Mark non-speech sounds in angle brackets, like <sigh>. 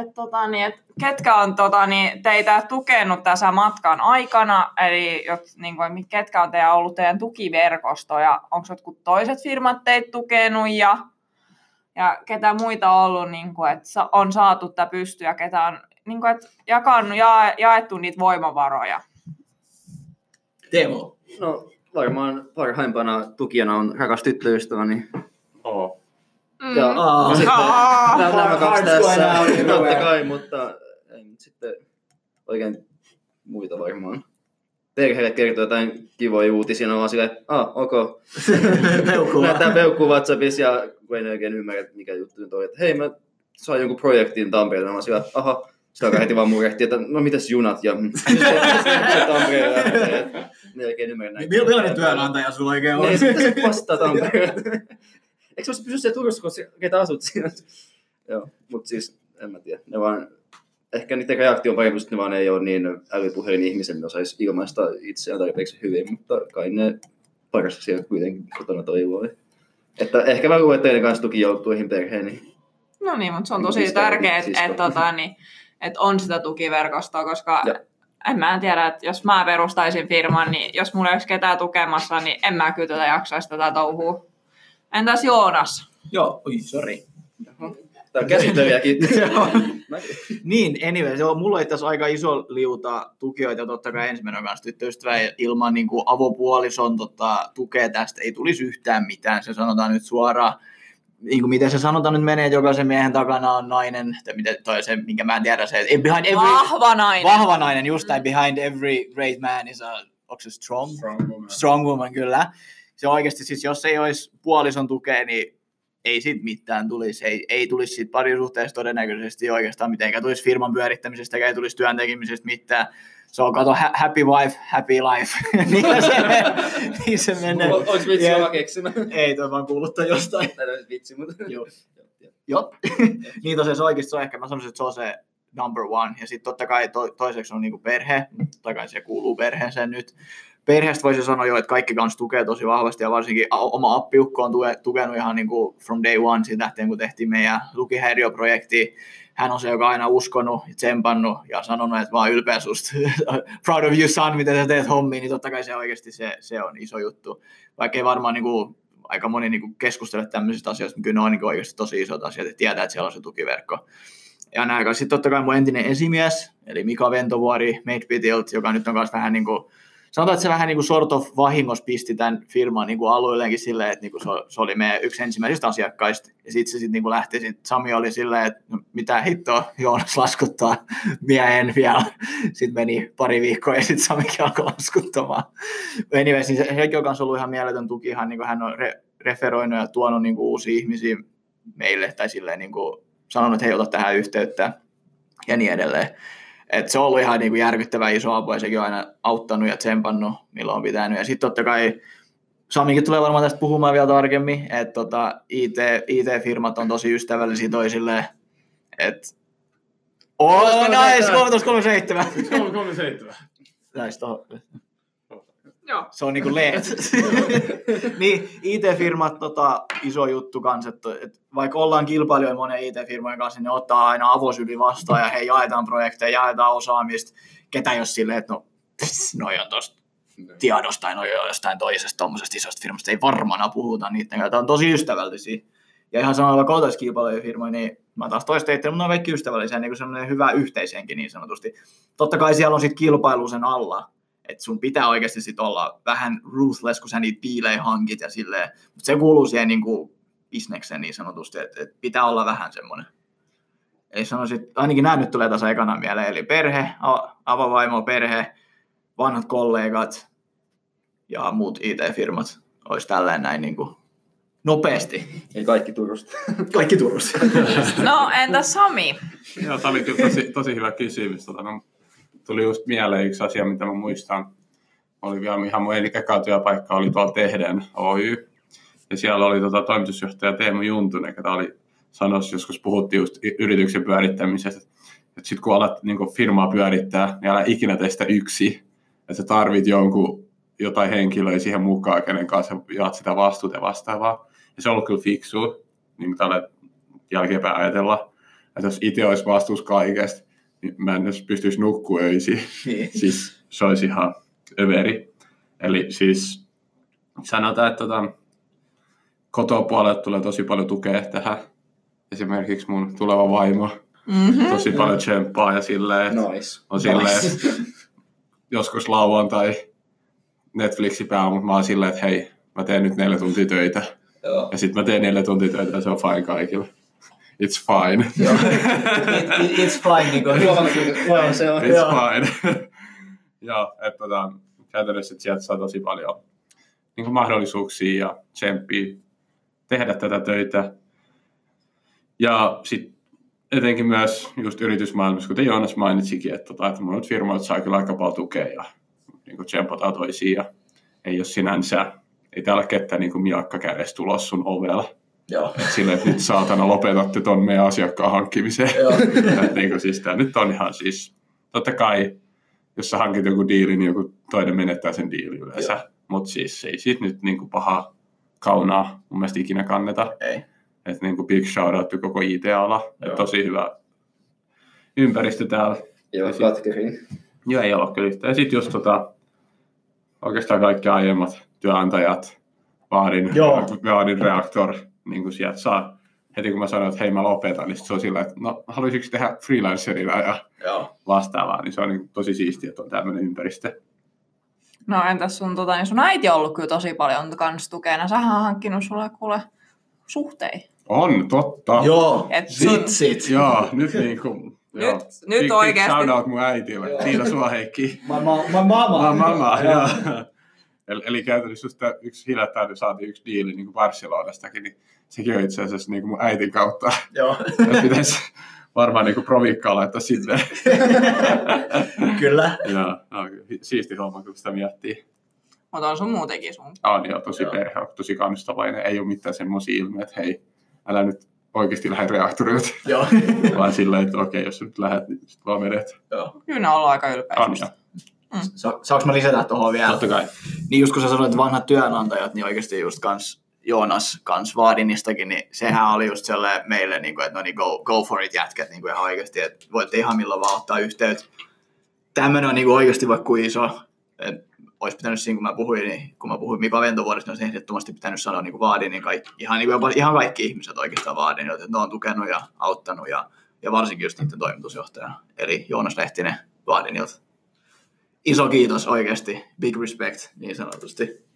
et, tota, niin, et, ketkä on tota, niin, teitä tukenut tässä matkan aikana, eli jot, niin kuin, ketkä on teidän ollut teidän tukiverkosto, ja onko jotkut toiset firmat teitä tukenut, ja, ja ketä muita on ollut, niin kuin, että on saatu tämä pystyä, ketä on niin kuin, että jakanut, ja, jaettu niitä voimavaroja. Teemo. No varmaan parhaimpana tukijana on rakas tyttöystäväni. Oo. Mm. Ja, Aa. sitten Aa. nämä, nämä kaksi Hard score tässä, <laughs> totta kai, mutta ei nyt sitten oikein muita varmaan. Perheelle kertoo jotain kivoja uutisia, ne on vaan silleen, että ah, ok. <laughs> Peukkuu. Näyttää peukkuu WhatsAppissa ja kun ei ne oikein ymmärrä, että mikä juttu nyt on. Että hei, mä sain jonkun projektin Tampereella, mä silleen, että aha. Sitten alkaa heti vaan murehtia, että no mitäs junat ja <laughs> Tampereella. että Ne ei oikein ymmärrä näitä. Millainen työnantaja sulla oikein on? Niin, sitten se pastaa Tampereella. Eikö voisi pysyä siellä Turussa, kun ketä asut siinä? <laughs> Joo, mutta siis en mä tiedä. Ne vaan, ehkä niiden reaktio on parempi, että ne vaan ei ole niin älypuhelin ihmisen, ne osaisi ilmaista itseään tarpeeksi hyvin, mutta kai ne parasta siellä kuitenkin kotona toivoo. Että ehkä mä luulen, että teidän kanssa tuki joutuihin perheeni. No niin, mutta se on Niin, tosi tärkeää, että et, tota, niin, et on sitä tukiverkostoa, koska Joo. en mä tiedä, että jos mä perustaisin firman, niin jos mulla ei olisi ketään tukemassa, niin en mä kyllä tätä jaksaisi tätä touhua. Entäs Joonas? Joo, oi, sorry. Tää on käsittelijäkin. <laughs> niin, anyway, joo, mulla on itse asiassa aika iso liuta tukijoita, totta kai ensimmäinen kanssa tyttöystävä ilman niin kuin avopuolison tota, tukea tästä ei tulisi yhtään mitään, se sanotaan nyt suoraan. Niin kuin miten se sanotaan nyt menee, että jokaisen miehen takana on nainen, tai miten toi se, minkä mä en tiedä, se, että behind every, Vahva nainen. vahva nainen, just näin, behind every great man is a, onko se strong? Strong woman. strong woman kyllä. Se oikeasti siis, jos ei olisi puolison tukea, niin ei siitä mitään tulisi. Ei, ei tulisi siitä parisuhteesta todennäköisesti oikeastaan mitenkään. Tulisi firman pyörittämisestä, ei tulisi työn tekemisestä mitään. Se on, kato, ha- happy wife, happy life. <laughs> niin se menee. niin se menee. Oliko vitsi oma keksimä? Ei, toi vaan kuuluttaa jostain. Tai olisi vitsi, mutta... <laughs> Joo. Joo. <laughs> niin tosiaan se oikeasti se on ehkä, mä sanoisin, että se on se number one. Ja sitten totta kai to, toiseksi on niinku perhe. Totta kai se kuuluu perheeseen nyt. Perheestä voisi sanoa jo, että kaikki kanssa tukee tosi vahvasti ja varsinkin oma appiukko on tukenut ihan niinku from day one siitä lähtien, kun tehtiin meidän lukihäiriöprojekti. Hän on se, joka on aina uskonut ja tsempannut ja sanonut, että oon ylpeä susta. <laughs> Proud of you son, miten sä teet hommia, niin totta kai se oikeasti se, se on iso juttu. Vaikka ei varmaan niinku aika moni niin keskustele tämmöisistä asioista, mutta kyllä ne on niin oikeasti tosi isot asiat, että tietää, että siellä on se tukiverkko. Ja näin, sitten totta kai mun entinen esimies, eli Mika Ventovuori Madebitilta, joka nyt on kanssa vähän niin kuin, sanotaan, että se vähän niin kuin sort of vahingossa pisti tämän firman niin kuin alueelleenkin silleen, että niin kuin se, oli meidän yksi ensimmäisistä asiakkaista. Ja sitten se sitten niin kuin lähti, sit Sami oli silleen, että no, mitä hittoa, Joonas laskuttaa miehen vielä. Sitten meni pari viikkoa ja sitten Samikin alkoi laskuttamaan. Anyways, niin se, sekin on kanssa ollut ihan mieletön tuki, ihan niin kuin hän on re, referoinut ja tuonut niin kuin uusia ihmisiä meille, tai silleen niin kuin sanonut, että hei, ota tähän yhteyttä ja niin edelleen. Et se on ollut ihan niin kuin järkyttävä iso apu ja sekin on aina auttanut ja tsempannut milloin on pitänyt. Ja sitten totta kai Samikin tulee varmaan tästä puhumaan vielä tarkemmin, että tota, IT, IT-firmat on tosi ystävällisiä toisilleen. Et... Oh, nice, 1337. 337. Nice, toho. Joo. Se on niinku leet. <laughs> niin, IT-firmat, tota, iso juttu kanssa, että, että vaikka ollaan kilpailijoita monen IT-firmojen kanssa, niin ne ottaa aina avosyli vastaan ja hei, jaetaan projekteja, jaetaan osaamista. Ketä jos silleen, että no, pss, noi on tosta tiedosta tai noi on jostain toisesta tuommoisesta isosta firmasta, ei varmana puhuta niiden kanssa, on tosi ystävällisiä. Ja ihan samalla vaikka oltaisiin kilpailujafirmoja, niin mä taas toista itse, mutta ne on kaikki ystävällisiä, niin kuin semmoinen hyvä yhteishenki niin sanotusti. Totta kai siellä on sitten kilpailu sen alla, että sun pitää oikeasti sit olla vähän ruthless, kun sä niitä piilejä hankit ja silleen, mutta se kuuluu siihen niin kuin bisnekseen niin sanotusti, että, että pitää olla vähän semmoinen. Eli sanoisin, että ainakin nämä nyt tulee tässä ekana mieleen, eli perhe, avavaimo, perhe, vanhat kollegat ja muut IT-firmat olisi tällainen näin niin kuin nopeasti. Ei kaikki Turusta. <laughs> Kaikki Turussa. No entäs Sami? Joo, tämä oli kyllä tosi, tosi hyvä kysymys. Tota, no, tuli just mieleen yksi asia, mitä mä muistan. Oli vielä ihan mun eka työpaikka oli tuolla Tehden Oy. Ja siellä oli tota, toimitusjohtaja Teemu Juntunen, joka oli sanoisi, joskus puhuttiin just yrityksen pyörittämisestä, että sitten kun alat niin firmaa pyörittää, niin älä ikinä tee sitä yksi, että sä tarvit jonkun jotain henkilöä siihen mukaan, kenen kanssa jaat sitä vastuuta ja vastaavaa. Ja se on ollut kyllä fiksu, niin tällä jälkeenpäin ajatella. että jos itse olisi vastuus kaikesta, mä en edes pystyisi nukkua öisiin. <laughs> Niin. siis se olisi ihan överi. Eli siis sanotaan, että tota, kotopuolelle tulee tosi paljon tukea tähän. Esimerkiksi mun tuleva vaimo Mm-hmm. tosi paljon tsemppaa ja silleen, Nice. on silleen, <laughs> joskus lauantai Netflixi päällä, mutta mä oon silleen, että hei, mä teen nyt neljä tuntia töitä. Joo. Ja sitten mä teen neljä tuntia töitä ja se on fine kaikille. It's fine. <laughs> Joo. It, it, it's fine. Niin <laughs> kuin, Joo, se on. It's Joo. fine. <laughs> Joo, että tota, käytännössä että sieltä saa tosi paljon niin kuin mahdollisuuksia ja tsemppia tehdä tätä töitä. Ja sitten etenkin myös just yritysmaailmassa, kuten Joonas mainitsikin, että, tota, että monet firmoit saa kyllä aika paljon tukea ja niin kuin tsempataan toisiin ja ei ole sinänsä, ei täällä ketään niin miakka kädessä tulos sun ovella. Joo. Et Silleen, että nyt saatana lopetatte ton meidän asiakkaan hankkimiseen. Joo. <laughs> Et niin kuin siis tää nyt on ihan siis, totta kai, jos sä hankit joku diili, niin joku toinen menettää sen diili yleensä. Mutta siis ei siitä nyt niin kuin paha kaunaa mun mielestä ikinä kanneta. Ei. Että niin kuin big shout out koko IT-ala. Et Joo. tosi hyvä ympäristö täällä. Joo, katkerin. Joo, ei ole kyllä yhtään. Ja sitten just tota, oikeastaan kaikki aiemmat työnantajat, vaadin, Joo. vaadin reaktor, niin kuin sieltä saa, heti kun mä sanoin, että hei mä lopetan, niin sit se on sillä, että no haluaisitko tehdä freelancerina ja Joo. vastaavaa, niin se on niin tosi siistiä, että on tämmöinen ympäristö. No entäs sun, tota, niin sun äiti on ollut kyllä tosi paljon kans tukena. Sähän on hankkinut sulle kuule suhtein. On, totta. Joo. Et sun- Vitsit. Joo, nyt niin kuin, joo. Nyt, nyt Big, oikeasti. Big shout out mun äitille. Joo. Kiitos sua Heikki. My, ma, my mama. Mä mama, Joo. Joo. Eli, eli käytännössä just yksi hiljattain saatiin yksi diili niin kuin Barcelonastakin, niin sekin on itse asiassa niin kuin mun äitin kautta. Joo. Pitäisi varmaan niin kuin provikkaa laittaa sinne. <laughs> Kyllä. ja, no, siisti homma, kun sitä miettii. Mutta on sun muutenkin sun. On jo tosi Joo. perhe, on tosi kannustavainen. Ei ole mitään semmoisia ilmeitä, että hei, älä nyt oikeasti lähde reaktorilta, Joo. <laughs> vaan silleen, että okei, jos nyt lähdet, niin sit vaan menet. Joo. Kyllä ne ollut aika ylpeä. On. Sa- saanko mä lisätä tuohon vielä? Totta kai. Niin just kun sä sanoit vanhat työnantajat, niin oikeasti just kans Joonas kans Vaadinistakin, niin sehän oli just sellainen meille, niin kuin, että no niin go, go for it jätkät niin kuin ihan oikeasti, että voitte ihan milloin vaan ottaa yhteyttä. Tämmöinen on niin kuin oikeasti vaikka kuin iso. Et olisi pitänyt siinä, kun mä puhuin, niin kun mä puhuin Mika Ventovuodesta, niin olisi ehdottomasti pitänyt sanoa niin kuin Vaadin, niin kaikki, ihan, niin kuin, jopa, ihan kaikki ihmiset oikeastaan Vaadin, että ne on tukenut ja auttanut ja, ja varsinkin just niiden toimitusjohtajana, eli Joonas Lehtinen Vaadinilta. Iso kiitos oikeasti, big respect niin sanotusti.